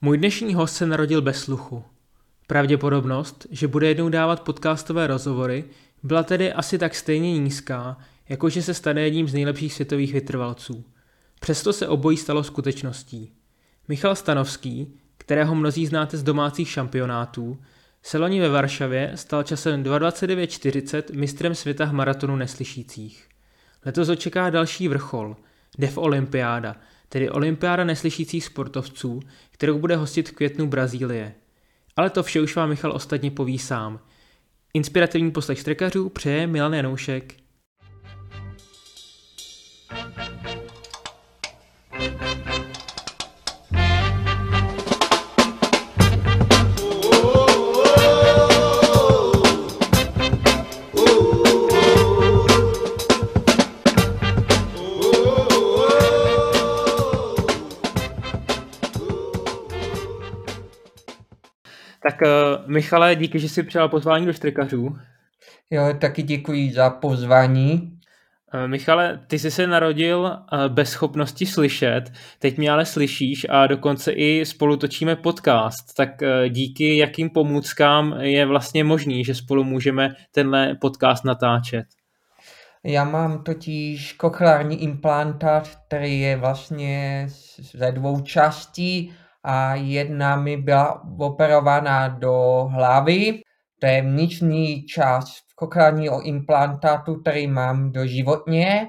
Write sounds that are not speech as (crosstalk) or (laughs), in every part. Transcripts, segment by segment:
Můj dnešní host se narodil bez sluchu. Pravděpodobnost, že bude jednou dávat podcastové rozhovory, byla tedy asi tak stejně nízká, jako že se stane jedním z nejlepších světových vytrvalců. Přesto se obojí stalo skutečností. Michal Stanovský, kterého mnozí znáte z domácích šampionátů, se loni ve Varšavě stal časem 2.29.40 mistrem světa v maratonu neslyšících. Letos očeká další vrchol, Dev Olympiáda, tedy Olympiáda neslyšících sportovců, kterou bude hostit v květnu Brazílie. Ale to vše už vám Michal ostatně poví sám. Inspirativní poslech štrekařů přeje Milan Janoušek. Michale, díky, že jsi přijal pozvání do Štrikařů. Jo, taky děkuji za pozvání. Uh, Michale, ty jsi se narodil uh, bez schopnosti slyšet, teď mě ale slyšíš a dokonce i spolu točíme podcast, tak uh, díky jakým pomůckám je vlastně možný, že spolu můžeme tenhle podcast natáčet? Já mám totiž kochlární implantát, který je vlastně ze dvou částí a jedna mi byla operována do hlavy. To je vnitřní část kochlárního implantátu, který mám doživotně.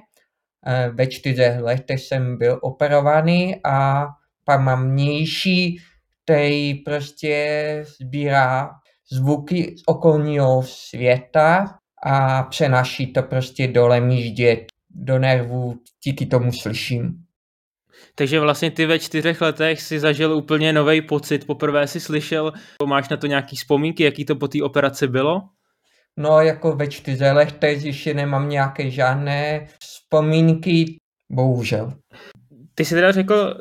E, ve čtyřech letech jsem byl operovaný a pak mám vnější, který prostě sbírá zvuky z okolního světa a přenáší to prostě do lemíždě, do nervů, díky tomu slyším. Takže vlastně ty ve čtyřech letech si zažil úplně nový pocit, poprvé si slyšel, máš na to nějaký vzpomínky, jaký to po té operaci bylo? No jako ve čtyřech letech ještě nemám nějaké žádné vzpomínky, bohužel. Ty jsi teda řekl,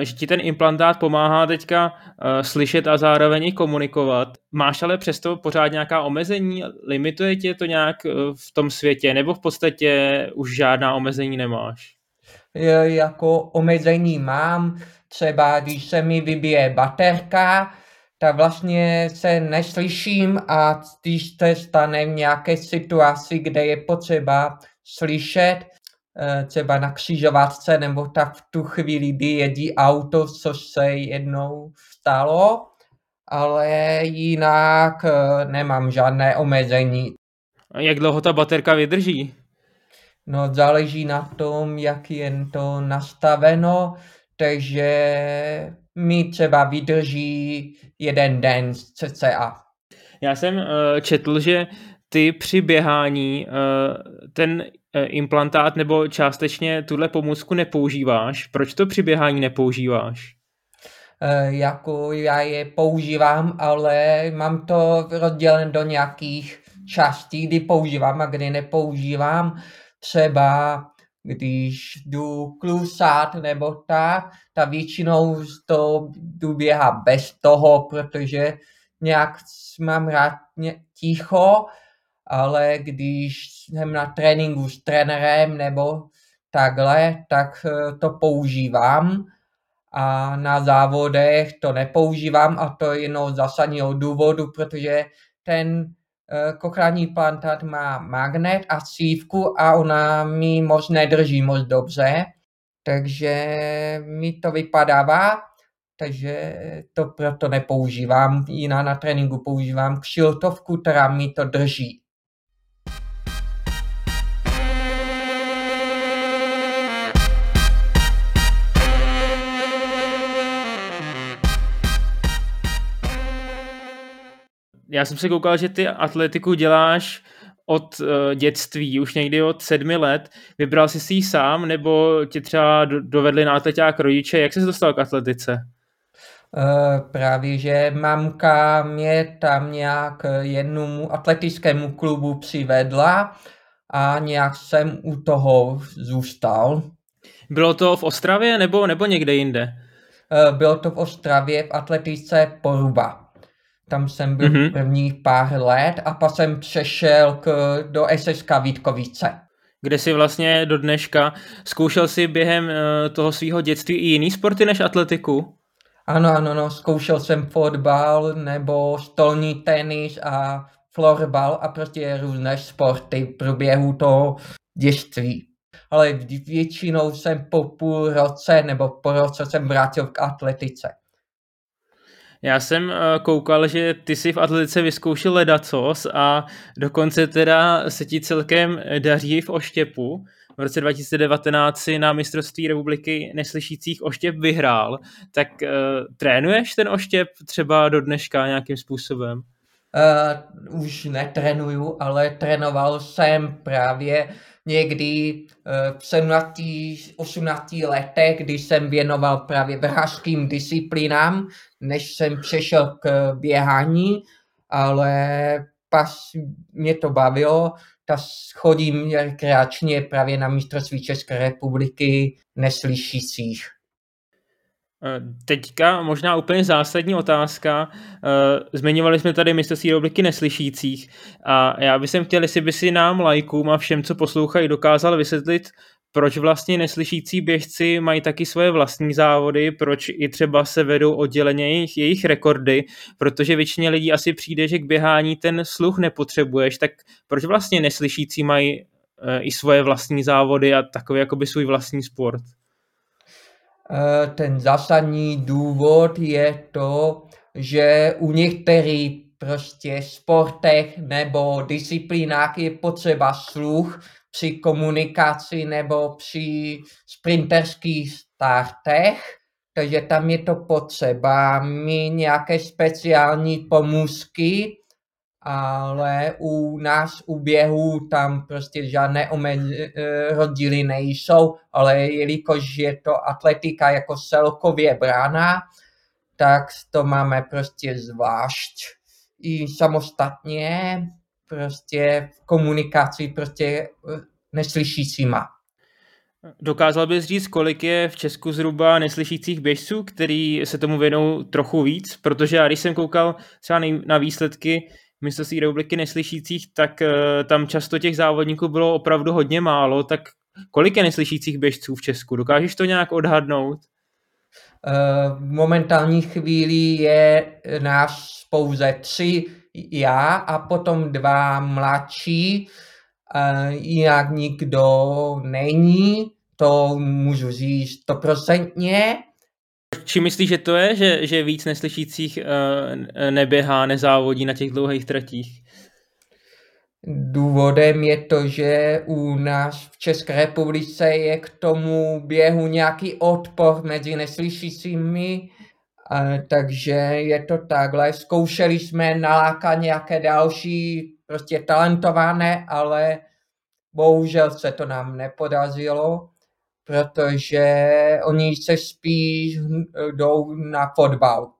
eh, že ti ten implantát pomáhá teďka eh, slyšet a zároveň i komunikovat. Máš ale přesto pořád nějaká omezení? Limituje tě to nějak eh, v tom světě? Nebo v podstatě už žádná omezení nemáš? Jako omezení mám, třeba když se mi vybije baterka, tak vlastně se neslyším a když se stane v nějaké situaci, kde je potřeba slyšet, eh, třeba na křižovatce nebo tak v tu chvíli vyjedí auto, což se jednou stalo, ale jinak eh, nemám žádné omezení. A jak dlouho ta baterka vydrží? No záleží na tom, jak je to nastaveno, takže mi třeba vydrží jeden den cca. Já jsem uh, četl, že ty při běhání uh, ten uh, implantát nebo částečně tuhle pomůcku nepoužíváš. Proč to při běhání nepoužíváš? Uh, jako já je používám, ale mám to rozdělen do nějakých částí, kdy používám a kdy nepoužívám třeba když jdu klusat nebo tak, tak většinou to jdu běhat bez toho, protože nějak mám rád ticho, ale když jsem na tréninku s trenérem nebo takhle, tak eh, to používám a na závodech to nepoužívám a to je jenom zásadního důvodu, protože ten Eh, kochrání plantát má magnet a sívku a ona mi moc nedrží moc dobře, takže mi to vypadává, takže to proto nepoužívám. Jiná na tréninku používám kšiltovku, která mi to drží. Já jsem se koukal, že ty atletiku děláš od uh, dětství, už někdy od sedmi let. Vybral jsi si ji sám, nebo tě třeba dovedli na atleták rodiče? Jak jsi se dostal k atletice? Uh, právě, že mamka mě tam nějak jednomu atletickému klubu přivedla a nějak jsem u toho zůstal. Bylo to v Ostravě nebo, nebo někde jinde? Uh, bylo to v Ostravě v atletice Poruba. Tam jsem byl mm-hmm. prvních pár let a pak jsem přešel k, do SSK Vítkovice. Kde si vlastně do dneška zkoušel si během uh, toho svého dětství i jiný sporty než atletiku? Ano, ano, no, zkoušel jsem fotbal nebo stolní tenis a florbal a prostě různé sporty v průběhu toho dětství. Ale většinou jsem po půl roce nebo po roce jsem vrátil k atletice. Já jsem eh, koukal, že ty si v atletice vyzkoušel ledacos a dokonce teda se ti celkem daří v oštěpu. V roce 2019 si na mistrovství republiky neslyšících oštěp vyhrál. Tak uh, trénuješ ten oštěp třeba do dneška nějakým způsobem? Uh, už netrenuju, ale trénoval jsem právě někdy uh, v 17, 18 letech, kdy jsem věnoval právě vrhařským disciplinám, než jsem přešel k běhání, ale pas mě to bavilo, tak chodím rekreačně právě na mistrovství České republiky neslyšících. Eh, teďka možná úplně zásadní otázka. Eh, zmiňovali jsme tady mistrovství republiky neslyšících a já bych chtěl, jestli by si nám lajkům a všem, co poslouchají, dokázal vysvětlit, proč vlastně neslyšící běžci mají taky svoje vlastní závody, proč i třeba se vedou odděleně jejich, jejich rekordy, protože většině lidí asi přijde, že k běhání ten sluch nepotřebuješ, tak proč vlastně neslyšící mají e, i svoje vlastní závody a takový jakoby svůj vlastní sport? E, ten zásadní důvod je to, že u některých prostě sportech nebo disciplínách je potřeba sluch, při komunikaci nebo při sprinterských startech, takže tam je to potřeba. Mít nějaké speciální pomůcky, ale u nás u běhu tam prostě žádné eh, rozdíly nejsou, ale jelikož je to atletika jako celkově brána, tak to máme prostě zvlášť. I samostatně prostě v komunikaci prostě eh, neslyšícíma. Dokázal bys říct, kolik je v Česku zhruba neslyšících běžců, který se tomu věnou trochu víc? Protože já když jsem koukal třeba na výsledky mistrovství republiky neslyšících, tak uh, tam často těch závodníků bylo opravdu hodně málo. Tak kolik je neslyšících běžců v Česku? Dokážeš to nějak odhadnout? Uh, v momentální chvíli je nás pouze tři já a potom dva mladší, jinak nikdo není, to můžu říct stoprocentně. Či myslíš, že to je, že, že víc neslyšících uh, neběhá, nezávodí na těch dlouhých tratích? Důvodem je to, že u nás v České republice je k tomu běhu nějaký odpor mezi neslyšícími takže je to takhle. Zkoušeli jsme nalákat nějaké další prostě talentované, ale bohužel se to nám nepodařilo, protože oni se spíš jdou na fotbal.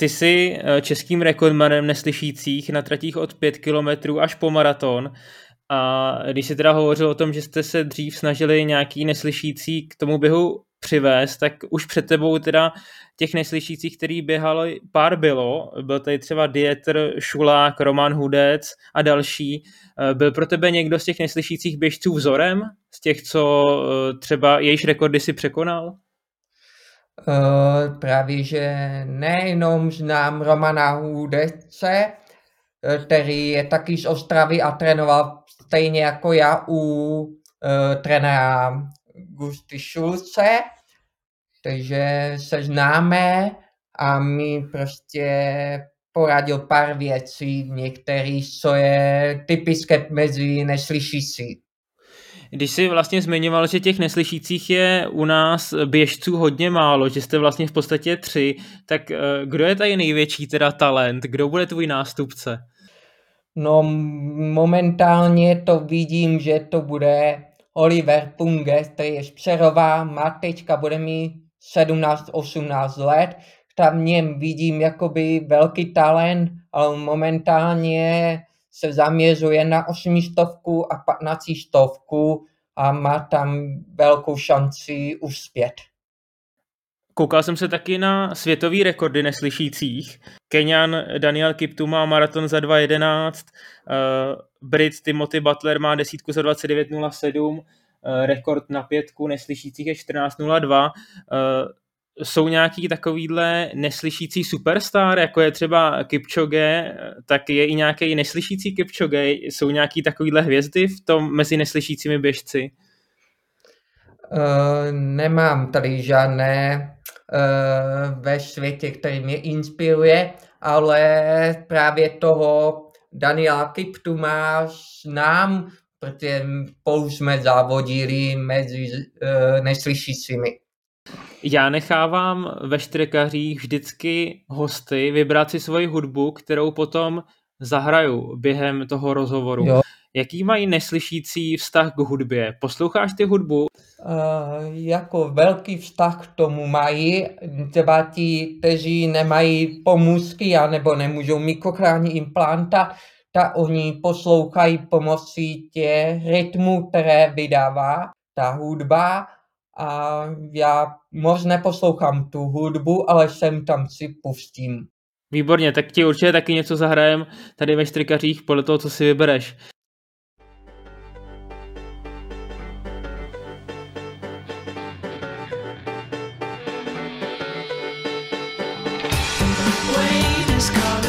Ty jsi eh, českým rekordmanem neslyšících na tratích od 5 km až po maraton. A když jsi teda hovořil o tom, že jste se dřív snažili nějaký neslyšící k tomu běhu přivést, tak už před tebou teda těch neslyšících, který běhali, pár bylo. Byl tady třeba Dieter, Šulák, Roman Hudec a další. Eh, byl pro tebe někdo z těch neslyšících běžců vzorem? Z těch, co eh, třeba jejíž rekordy si překonal? Uh, právě, že nejenom znám Romana Hudece, který je taky z Ostravy a trénoval stejně jako já u uh, trenéra Gusty Šulce, takže se známe a mi prostě poradil pár věcí, některý, co je typické mezi neslyšící. Když jsi vlastně zmiňoval, že těch neslyšících je u nás běžců hodně málo, že jste vlastně v podstatě tři, tak eh, kdo je tady největší teda talent? Kdo bude tvůj nástupce? No momentálně to vidím, že to bude Oliver Punge, který je z má teďka bude mít 17-18 let, tam něm vidím jakoby velký talent, ale momentálně se zaměřuje na osmistovku a patnáctistovku a má tam velkou šanci uspět. Koukal jsem se taky na světový rekordy neslyšících. Kenian Daniel Kiptu má maraton za 2.11, uh, Brit Timothy Butler má desítku za 29.07, uh, rekord na pětku neslyšících je 14.02. Uh, jsou nějaký takovýhle neslyšící superstar, jako je třeba Kipchoge, tak je i nějaký neslyšící Kipchoge, jsou nějaký takovýhle hvězdy v tom mezi neslyšícími běžci? Uh, nemám tady žádné ve světě, který mě inspiruje, ale právě toho Daniela Kiptu máš nám, protože spolu jsme závodili mezi uh, neslyšícími. Já nechávám ve štrekařích vždycky hosty vybrat si svoji hudbu, kterou potom zahraju během toho rozhovoru. Jo. Jaký mají neslyšící vztah k hudbě? Posloucháš ty hudbu? Uh, jako velký vztah k tomu mají, třeba ti, kteří nemají pomůcky a nebo nemůžou mikrochránit implanta, tak oni poslouchají pomocí těch rytmů, které vydává ta hudba a já moc neposlouchám tu hudbu, ale sem tam si pustím. Výborně, tak ti určitě taky něco zahrajem tady ve štrikařích podle toho, co si vybereš. is coming.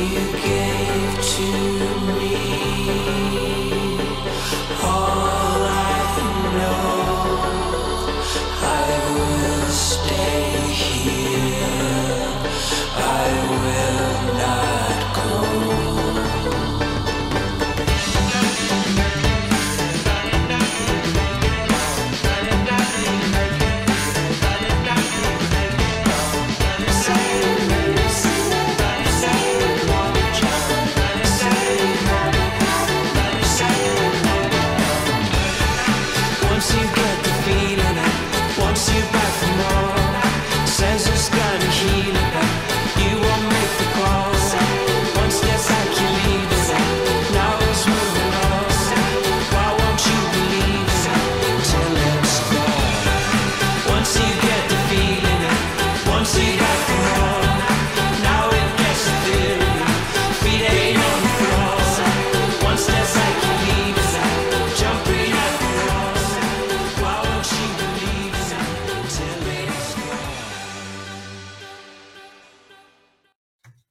you gave to me.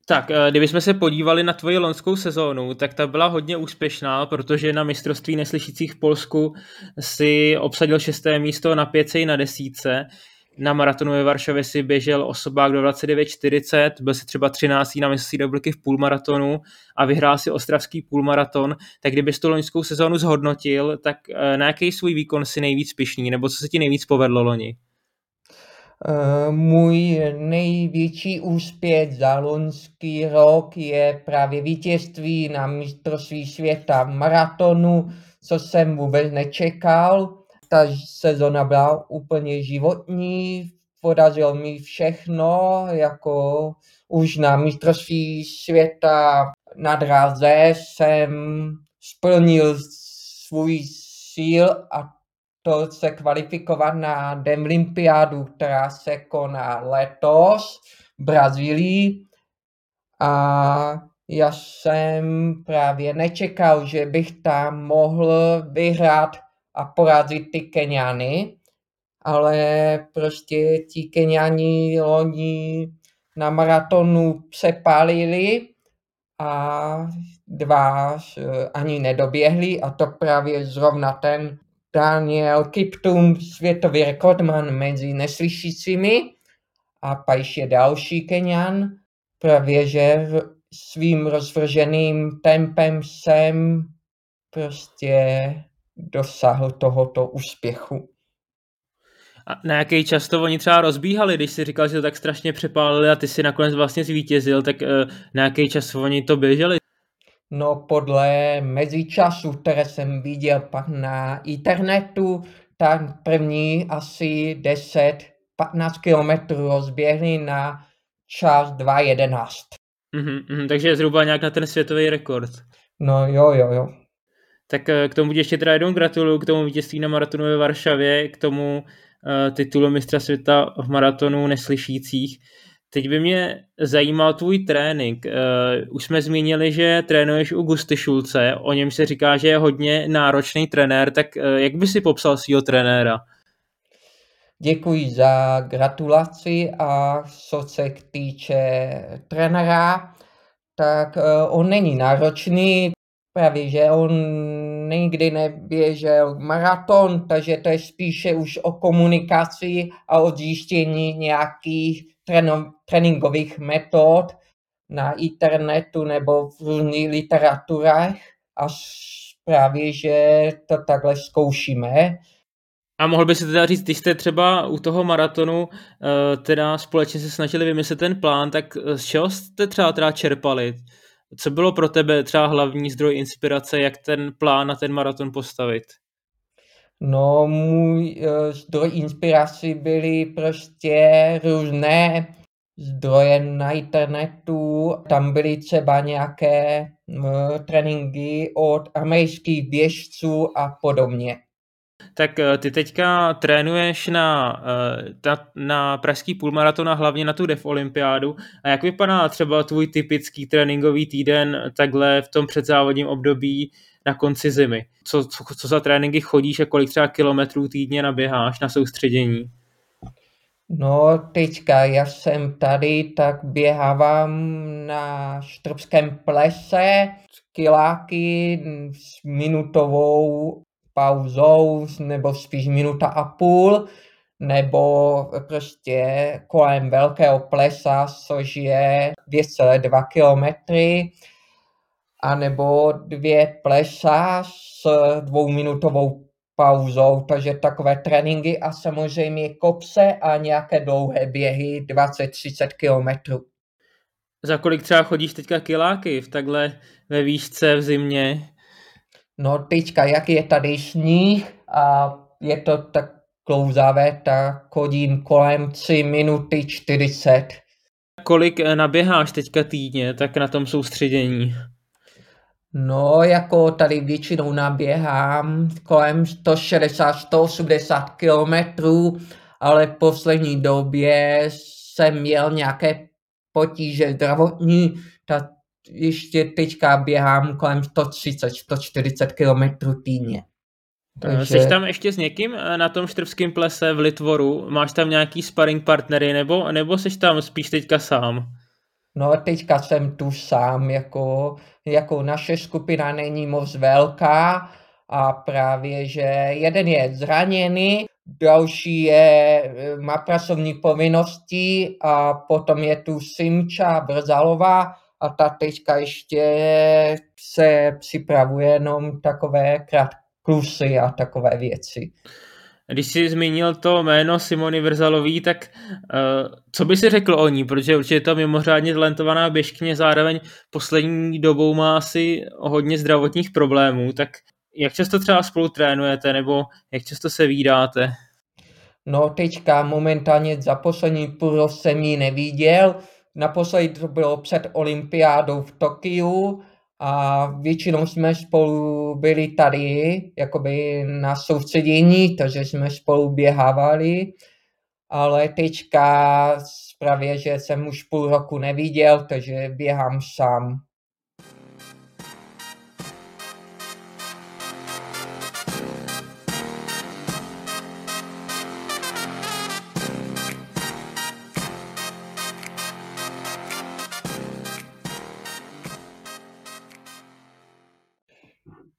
Tak, eh, kdybychom se podívali na tvoji lonskou sezónu, tak ta byla hodně úspěšná, protože na mistrovství neslyšících v Polsku si obsadil šesté místo na pěcej na desíce. Na maratonu ve Varšavě si běžel osobák do 29.40, byl si třeba 13. na mistrovství republiky v půlmaratonu a vyhrál si ostravský půlmaraton. Tak kdybys tu loňskou sezónu zhodnotil, tak eh, na jaký svůj výkon si nejvíc pišný, nebo co se ti nejvíc povedlo loni? Eh, můj největší úspěch za loňský rok je právě vítězství na mistrovství světa maratonu, co jsem vůbec nečekal. Ta sezona byla úplně životní, podařilo mi všechno, jako už na mistrovství světa na dráze jsem splnil svůj síl a to se kvalifikovat na Demlympiádu, která se koná letos v Brazílii. A já jsem právě nečekal, že bych tam mohl vyhrát a porazit ty Keniany, ale prostě ti Keniani loni na maratonu přepálili a dva ani nedoběhli a to právě zrovna ten Daniel Kiptum, světový rekordman mezi neslyšícími a pak je další Kenian. Právě, že svým rozvrženým tempem jsem prostě dosáhl tohoto úspěchu. A na jaký čas to oni třeba rozbíhali, když si říkal, že to tak strašně přepálili a ty si nakonec vlastně zvítězil, tak eh, na jaký čas oni to běželi? No podle mezičasu, které jsem viděl pak na internetu, tak první asi 10-15 kilometrů rozběhli na čas 2.11. Mm-hmm, mm, takže zhruba nějak na ten světový rekord. No jo, jo, jo. Tak eh, k tomu ještě teda jednou gratuluju, k tomu vítězství na maratonu ve Varšavě, k tomu uh, titulu mistra světa v maratonu neslyšících. Teď by mě zajímal tvůj trénink. Uh, už jsme zmínili, že trénuješ u Gusty Šulce, o něm se říká, že je hodně náročný trenér, tak uh, jak by si popsal svého trenéra? Děkuji za gratulaci a co se týče trenéra, tak uh, on není náročný, právě že on nikdy neběžel maraton, takže to je spíše už o komunikaci a o zjištění nějakých tréninkových metod na internetu nebo v různých literaturách a právě, že to takhle zkoušíme. A mohl by si teda říct, když jste třeba u toho maratonu eh, teda společně se snažili vymyslet ten plán, tak z čeho jste třeba teda čerpali? Co bylo pro tebe třeba hlavní zdroj inspirace, jak ten plán na ten maraton postavit? No, můj uh, zdroj inspirace byly prostě různé zdroje na internetu. Tam byly třeba nějaké uh, tréninky od amerických běžců a podobně. Tak eh, ty teďka trénuješ na, na, na pražský půlmaraton a hlavně na tu DEF olympiádu. A jak vypadá třeba tvůj typický tréninkový týden takhle v tom předzávodním období na konci zimy? Co, co, co za tréninky chodíš a kolik třeba kilometrů týdně naběháš na soustředění? No teďka já jsem tady, tak běhávám na Štrbském plese kiláky s minutovou pauzou, nebo spíš minuta a půl, nebo prostě kolem Velkého plesa, což je 2,2 kilometry anebo dvě plesa s dvouminutovou pauzou, takže takové tréninky a samozřejmě kopse a nějaké dlouhé běhy 20-30 kilometrů. Za kolik třeba chodíš teďka kiláky v takhle ve výšce v zimě? No teďka, jak je tady sníh a je to tak klouzavé, tak chodím kolem 3 minuty 40. Kolik naběháš teďka týdně, tak na tom soustředění? No, jako tady většinou naběhám kolem 160-180 kilometrů, ale v poslední době jsem měl nějaké potíže zdravotní, tak ještě teďka běhám kolem 130-140 kilometrů týdně. Takže... Jsi tam ještě s někým eh, na tom štrbském plese v Litvoru? Máš tam nějaký sparring partnery nebo, nebo jsi tam spíš teďka sám? No teďka jsem tu sám, jako, jako naše skupina není moc velká a právě, že jeden je zraněný, další je, má pracovní povinnosti a potom je tu Simča Brzalová a ta teďka ještě se připravuje jenom takové klusy a takové věci. Když jsi zmínil to jméno Simony Vrzalový, tak uh, co by si řekl o ní? Protože určitě je to mimořádně talentovaná běžkyně, zároveň poslední dobou má asi hodně zdravotních problémů, tak jak často třeba spolu trénujete, nebo jak často se výdáte? No teďka momentálně za poslední půl jsem ji neviděl. Naposledy to bylo před olympiádou v Tokiu a většinou jsme spolu byli tady, jakoby na soustředění, takže jsme spolu běhávali, ale teďka právě, že jsem už půl roku neviděl, takže běhám sám.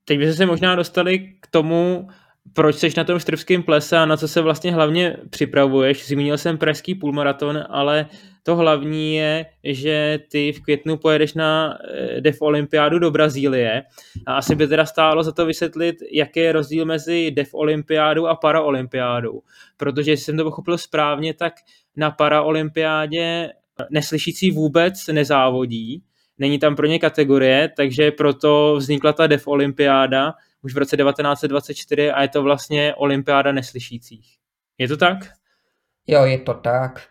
Teď bychom se možná dostali k tomu, proč jsi na tom štrbském plese a na co se vlastně hlavně připravuješ. Zmínil jsem pražský půlmaraton, ale to hlavní je, že ty v květnu pojedeš na eh, DEF Olympiádu do Brazílie a asi by teda stálo za to vysvětlit, jaký je rozdíl mezi DEF Olympiádou a Paraolympiádou. Protože jestli jsem to pochopil správně, tak na Paraolympiádě neslyšící vůbec nezávodí, není tam pro ně kategorie, takže proto vznikla ta DEF olympiáda už v roce 1924 a je to vlastně olympiáda neslyšících. Je to tak? Jo, je to tak.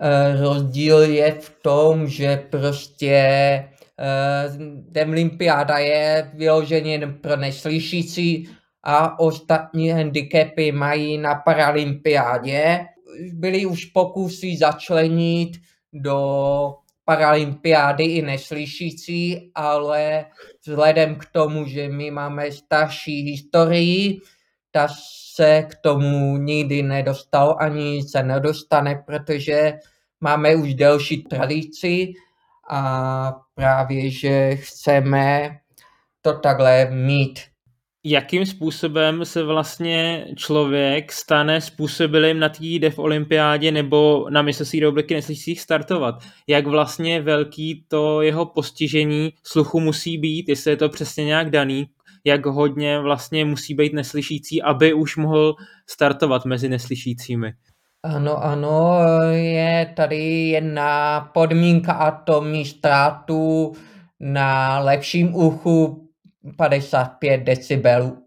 E, rozdíl je v tom, že prostě e, olympiáda je vyloženě jen pro neslyšící a ostatní handicapy mají na paralympiádě. Byly už pokusy začlenit do paralympiády i neslyšící, ale vzhledem k tomu, že my máme starší historii, ta se k tomu nikdy nedostal ani se nedostane, protože máme už delší tradici a právě, že chceme to takhle mít jakým způsobem se vlastně člověk stane způsobilým na té DEF olympiádě nebo na mistrovství republiky neslyšících startovat. Jak vlastně velký to jeho postižení sluchu musí být, jestli je to přesně nějak daný, jak hodně vlastně musí být neslyšící, aby už mohl startovat mezi neslyšícími. Ano, ano, je tady jedna podmínka a to mít ztrátu na lepším uchu 55 decibelů.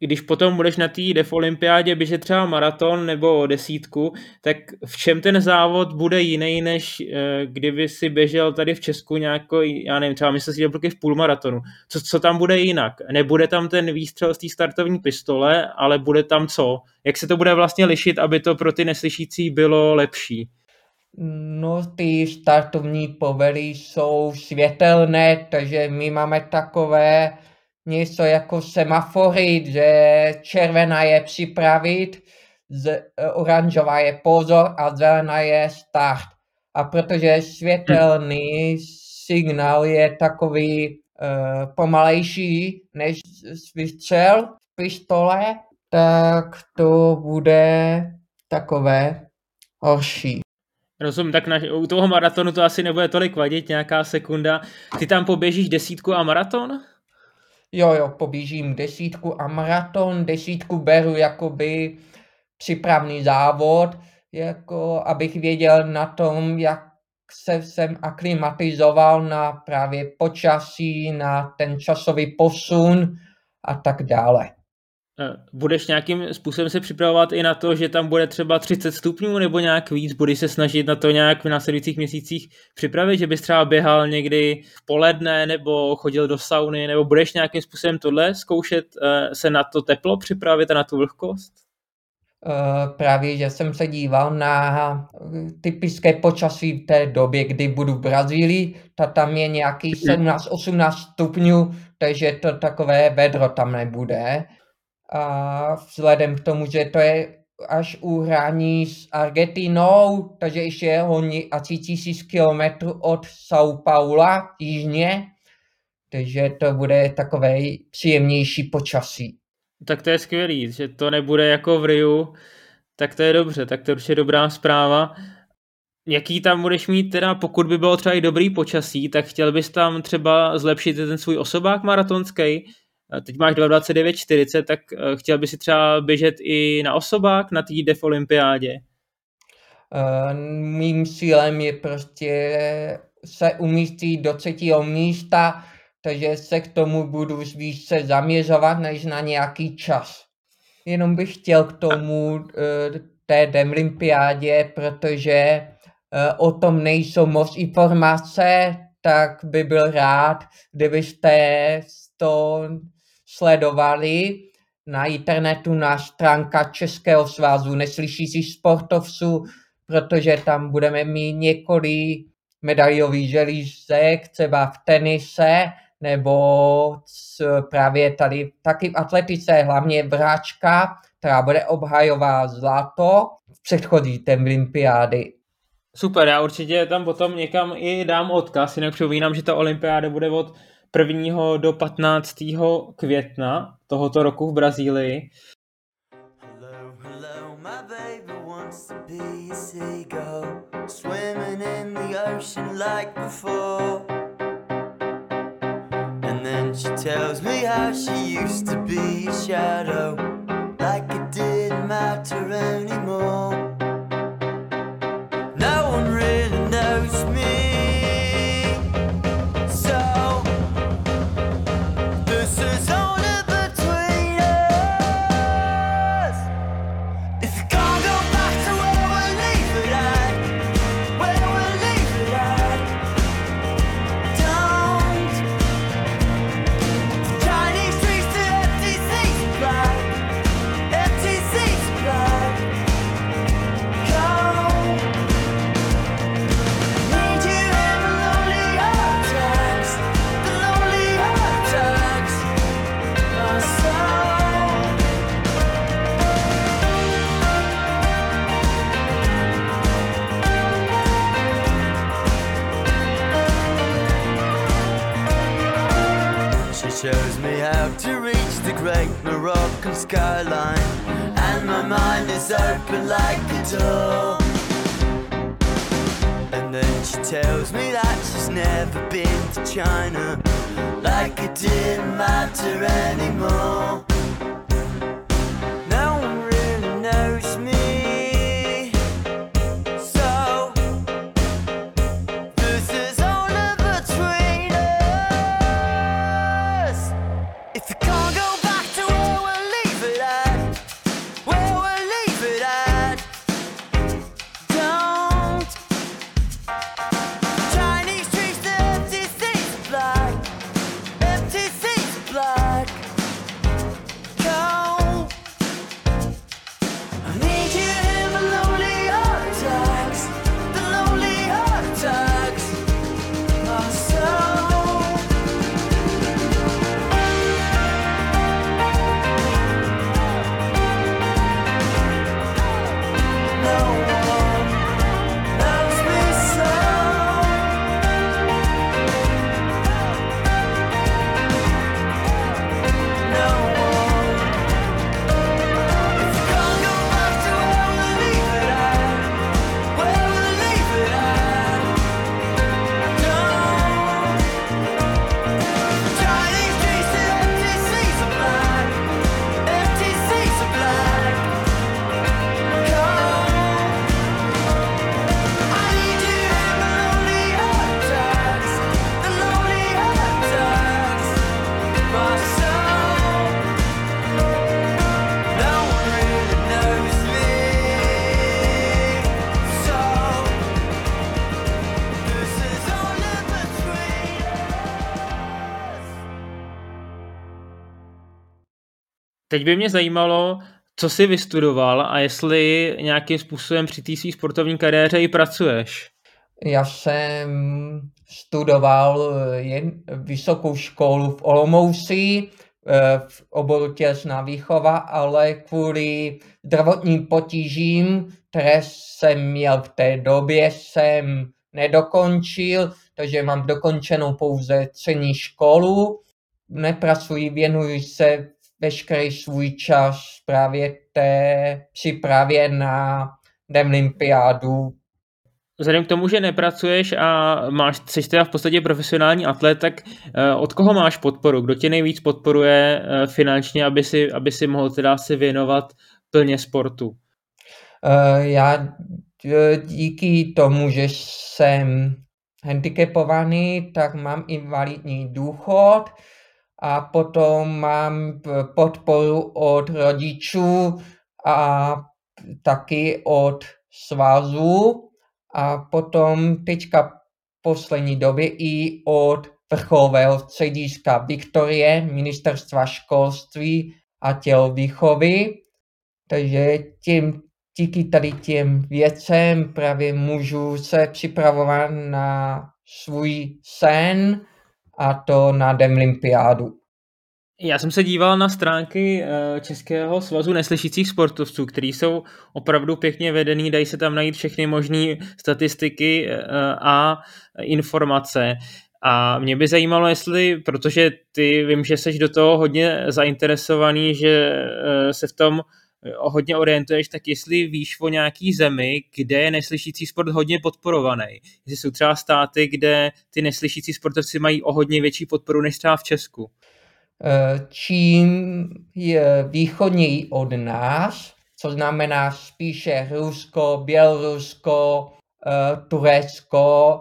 Když potom budeš na té def olympiádě běžet třeba maraton nebo desítku, tak v čem ten závod bude jiný, než eh, kdyby si běžel tady v Česku nějakou, já nevím, třeba myslím si, že v půlmaratonu. Co, co tam bude jinak? Nebude tam ten výstřel z té startovní pistole, ale bude tam co? Jak se to bude vlastně lišit, aby to pro ty neslyšící bylo lepší? No, ty startovní povely jsou světelné, takže my máme takové něco jako semafory, že červená je připravit, z, oranžová je pozor a zelená je start. A protože světelný signál je takový uh, pomalejší než vystřel pistole, tak to bude takové horší. Rozumím, tak na, u toho maratonu to asi nebude tolik vadit, nějaká sekunda. Ty tam poběžíš desítku a maraton? Jo, jo, poběžím desítku a maraton. Desítku beru jakoby připravný závod, jako abych věděl na tom, jak se jsem aklimatizoval na právě počasí, na ten časový posun a tak dále. Eh, budeš nějakým způsobem se připravovat i na to, že tam bude třeba 30 stupňů nebo nějak víc? Budeš se snažit na to nějak v následujících měsících připravit, že bys třeba běhal někdy v poledne nebo chodil do sauny, nebo budeš nějakým způsobem tohle zkoušet eh, se na to teplo připravit a na tu vlhkost? Uh, právě, že jsem se díval na typické počasí v té době, kdy budu v Brazílii, ta tam je nějaký 17-18 stupňů, takže to takové vedro tam nebude a vzhledem k tomu, že to je až u hraní s Argentinou, takže ještě hodně asi tisíc kilometrů od São Paula jižně, takže to bude takové příjemnější počasí. Tak to je skvělý, že to nebude jako v Riu, tak to je dobře, tak to je dobrá zpráva. Jaký tam budeš mít teda, pokud by bylo třeba i dobrý počasí, tak chtěl bys tam třeba zlepšit ten svůj osobák maratonský, teď máš 2.29.40, tak eh, chtěl bys si třeba běžet i na osobák na té DEF olympiádě? Uh, mým cílem je prostě se umístit do třetího místa, takže se k tomu budu více zaměřovat, než na nějaký čas. Jenom bych chtěl k tomu uh, té Demlympiádě, protože uh, o tom nejsou moc informace, tak by byl rád, kdybyste to sledovali na internetu na stránka Českého svazu neslyšících sportovců, protože tam budeme mít několik medaiových želízek, třeba v tenise, nebo právě tady taky v atletice, hlavně Bráčka, která bude obhajová zlato v předchozí olympiády. Super, já určitě tam potom někam i dám odkaz, jinak připomínám, že ta olympiáda bude od 1. do 15. května tohoto roku v Brazílii. Hello, hello, my baby wants to be a seagull Like it didn't matter anymore have to reach the great Moroccan skyline. And my mind is open like a door. And then she tells me that she's never been to China. Like it didn't matter anymore. Teď by mě zajímalo, co jsi vystudoval a jestli nějakým způsobem při té své sportovní kariéře i pracuješ. Já jsem studoval jen vysokou školu v Olomouci, v oboru tělesná výchova, ale kvůli zdravotním potížím, které jsem měl v té době, jsem nedokončil, takže mám dokončenou pouze střední školu. Nepracuji, věnuji se veškerý svůj čas právě té přípravě na Demlympiádu. Vzhledem k tomu, že nepracuješ a máš, jsi teda v podstatě profesionální atlet, tak eh, od koho máš podporu? Kdo tě nejvíc podporuje eh, finančně, aby si, aby si mohl teda se věnovat plně sportu? Eh, já díky tomu, že jsem handicapovaný, tak mám invalidní důchod a potom mám podporu od rodičů a taky od svazu a potom teďka poslední době i od vrcholového střediska Viktorie, ministerstva školství a tělovýchovy. Takže tím, díky tady těm věcem právě můžu se připravovat na svůj sen a to na Demlympiádu. Já jsem se díval na stránky eh, Českého svazu neslyšících sportovců, který jsou opravdu pěkně vedený, dají se tam najít všechny možné statistiky eh, a informace. A mě by zajímalo, jestli, protože ty vím, že jsi do toho hodně zainteresovaný, že eh, se v tom hodně orientuješ, tak jestli víš o nějaký zemi, kde je neslyšící sport hodně podporovaný. Jestli jsou třeba státy, kde ty neslyšící sportovci mají o hodně větší podporu než třeba v Česku. Eh, čím je východněji od nás, co znamená spíše Rusko, Bělorusko, eh, Turecko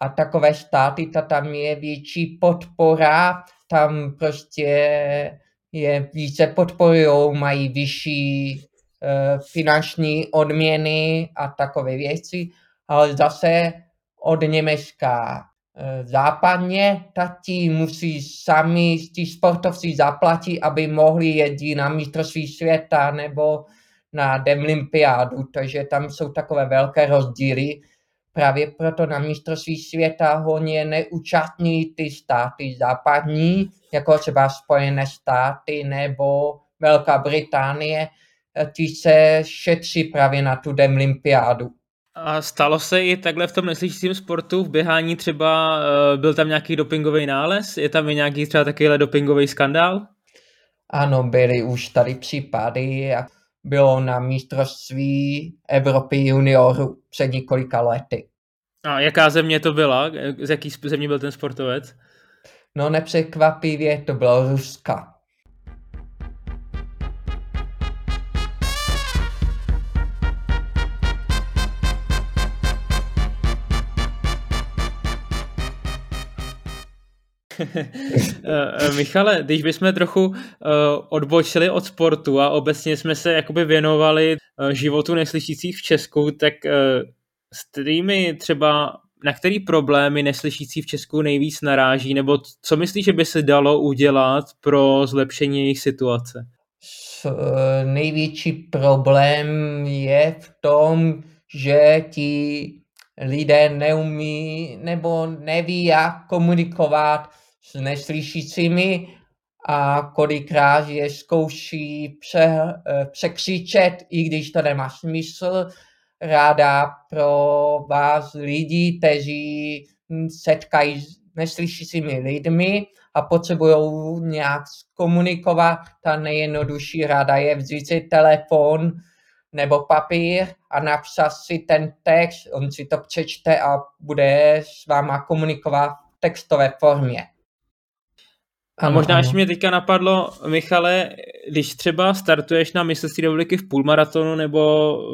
a takové státy, ta tam je větší podpora, tam prostě je více podporují, mají vyšší uh, finanční odměny a takové věci, ale zase od Německa Eh, západně, tati musí sami ti sportovci zaplatit, aby mohli jezdit na mistrovství světa nebo na Demlympiádu, takže tam jsou takové velké rozdíly. Právě proto na mistrovství světa hodně neúčastní ty státy západní, jako třeba Spojené státy nebo Velká Británie, eh, ty se šetří právě na tu Demlympiádu. A stalo se i takhle v tom neslyšícím sportu, v běhání třeba eh, byl tam nějaký dopingový nález? Je tam i nějaký třeba takovýhle dopingový skandál? Ano, byly už tady případy, a bylo na mistrovství Evropy juniorů před několika lety. A jaká země to byla? Z jaký země byl ten sportovec? No nepřekvapivě to bylo Ruska. (laughs) Michale, když bychom trochu uh, odbočili od sportu a obecně jsme se jakoby věnovali uh, životu neslyšících v Česku, tak s kterými třeba na který problémy neslyšící v Česku nejvíc naráží, nebo co myslíš, že by se dalo udělat pro zlepšení jejich situace? Největší problém je v tom, že ti lidé neumí nebo neví, jak komunikovat s neslyšícími a kolikrát je zkouší pře, eh, překřičet, i když to nemá smysl. Ráda pro vás lidi, kteří setkají s neslyšícími lidmi a potřebují nějak komunikovat, ta nejjednodušší rada je vzít si telefon nebo papír a napsat si ten text, on si to přečte a bude s váma komunikovat v textové formě. A možná ano. ještě mě teďka napadlo, Michale, když třeba startuješ na mistrovství republiky v půlmaratonu nebo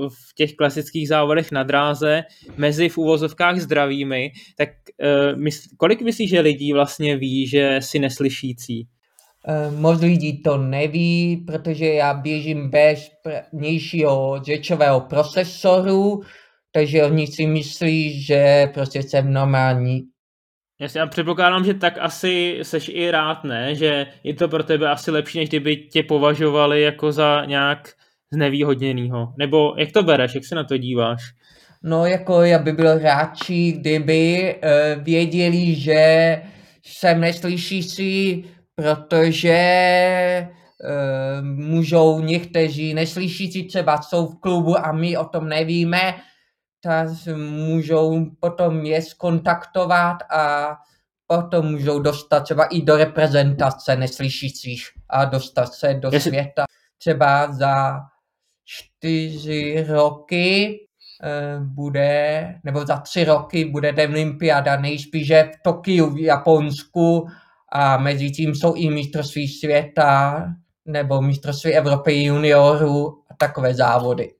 v těch klasických závodech na dráze mezi v úvozovkách zdravými, tak uh, mysl, kolik myslíš, že lidí vlastně ví, že si neslyšící? Uh, moc lidí to neví, protože já běžím bez vnějšího řečového procesoru, takže oni si myslí, že prostě jsem normální Jasně, já předpokládám, že tak asi seš i rád, ne? Že je to pro tebe asi lepší, než kdyby tě považovali jako za nějak znevýhodněnýho. Nebo jak to bereš, jak se na to díváš? No jako já by byl radši, kdyby uh, věděli, že jsem neslyšící, protože uh, můžou někteří neslyšící třeba jsou v klubu a my o tom nevíme, tak můžou potom je skontaktovat a potom můžou dostat třeba i do reprezentace neslyšících a dostat se do Jestli... světa. Třeba za čtyři roky eh, bude, nebo za tři roky bude olympiáda nejspíše v Tokiu v Japonsku a mezi tím jsou i mistrovství světa nebo mistrovství Evropy juniorů a takové závody.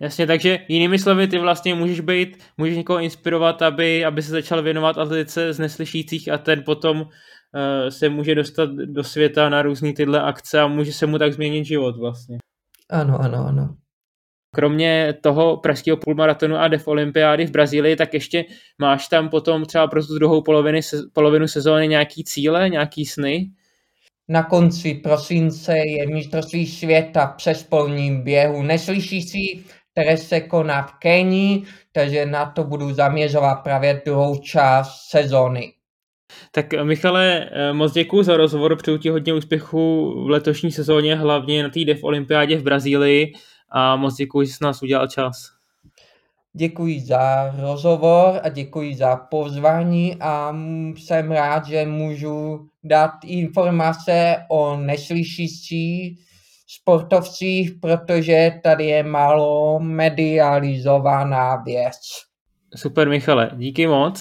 Jasně, takže jinými slovy, ty vlastně můžeš být, můžeš někoho inspirovat, aby, aby se začal věnovat atletice z neslyšících a ten potom uh, se může dostat do světa na různé tyhle akce a může se mu tak změnit život vlastně. Ano, ano, ano. Kromě toho pražského půlmaratonu a def olympiády v Brazílii, tak ještě máš tam potom třeba pro tu druhou poloviny, polovinu sezóny nějaký cíle, nějaký sny? Na konci prosince je mistrovství světa přes polním běhu neslyšící, které se koná v Kenii, takže na to budu zaměřovat právě druhou část sezóny. Tak Michale, moc děkuji za rozhovor, přeju ti hodně úspěchu v letošní sezóně, hlavně na té DEF olympiádě v Brazílii a moc děkuji, že jsi nás udělal čas. Děkuji za rozhovor a děkuji za pozvání a jsem rád, že můžu dát informace o neslyšících sportovcích, protože tady je málo medializovaná věc. Super Michale, díky moc.